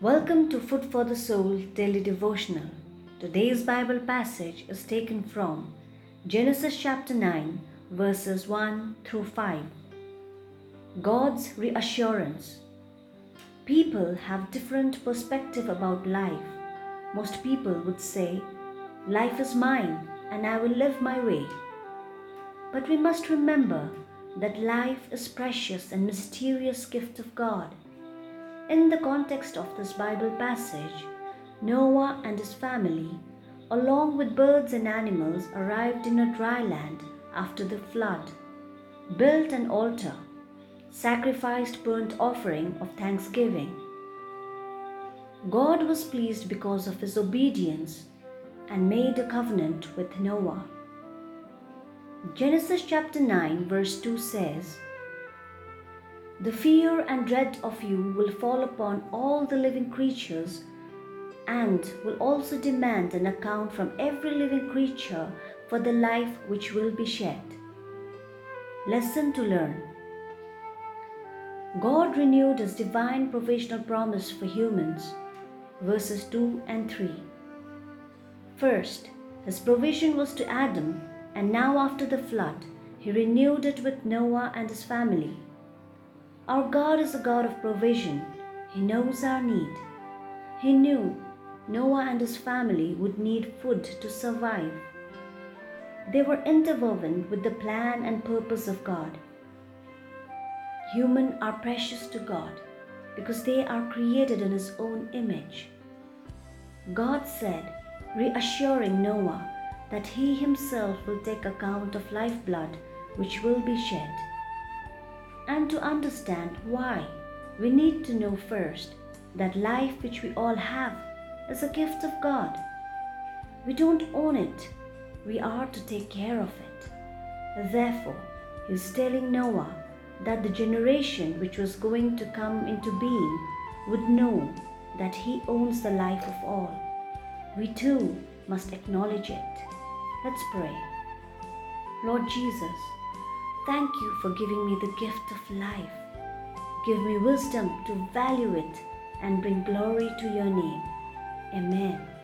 Welcome to Food for the Soul Daily Devotional. Today's Bible passage is taken from Genesis chapter 9, verses 1 through 5. God's reassurance. People have different perspective about life. Most people would say, life is mine and I will live my way. But we must remember that life is precious and mysterious gift of God in the context of this Bible passage, Noah and his family, along with birds and animals, arrived in a dry land after the flood, built an altar, sacrificed burnt offering of thanksgiving. God was pleased because of his obedience and made a covenant with Noah. Genesis chapter 9, verse 2 says, the fear and dread of you will fall upon all the living creatures and will also demand an account from every living creature for the life which will be shed. Lesson to learn God renewed his divine provisional promise for humans, verses 2 and 3. First, his provision was to Adam, and now after the flood, he renewed it with Noah and his family. Our God is a God of provision. He knows our need. He knew Noah and his family would need food to survive. They were interwoven with the plan and purpose of God. Humans are precious to God because they are created in His own image. God said, reassuring Noah that He Himself will take account of lifeblood which will be shed. And to understand why, we need to know first that life which we all have is a gift of God. We don't own it, we are to take care of it. Therefore, he is telling Noah that the generation which was going to come into being would know that he owns the life of all. We too must acknowledge it. Let's pray. Lord Jesus, Thank you for giving me the gift of life. Give me wisdom to value it and bring glory to your name. Amen.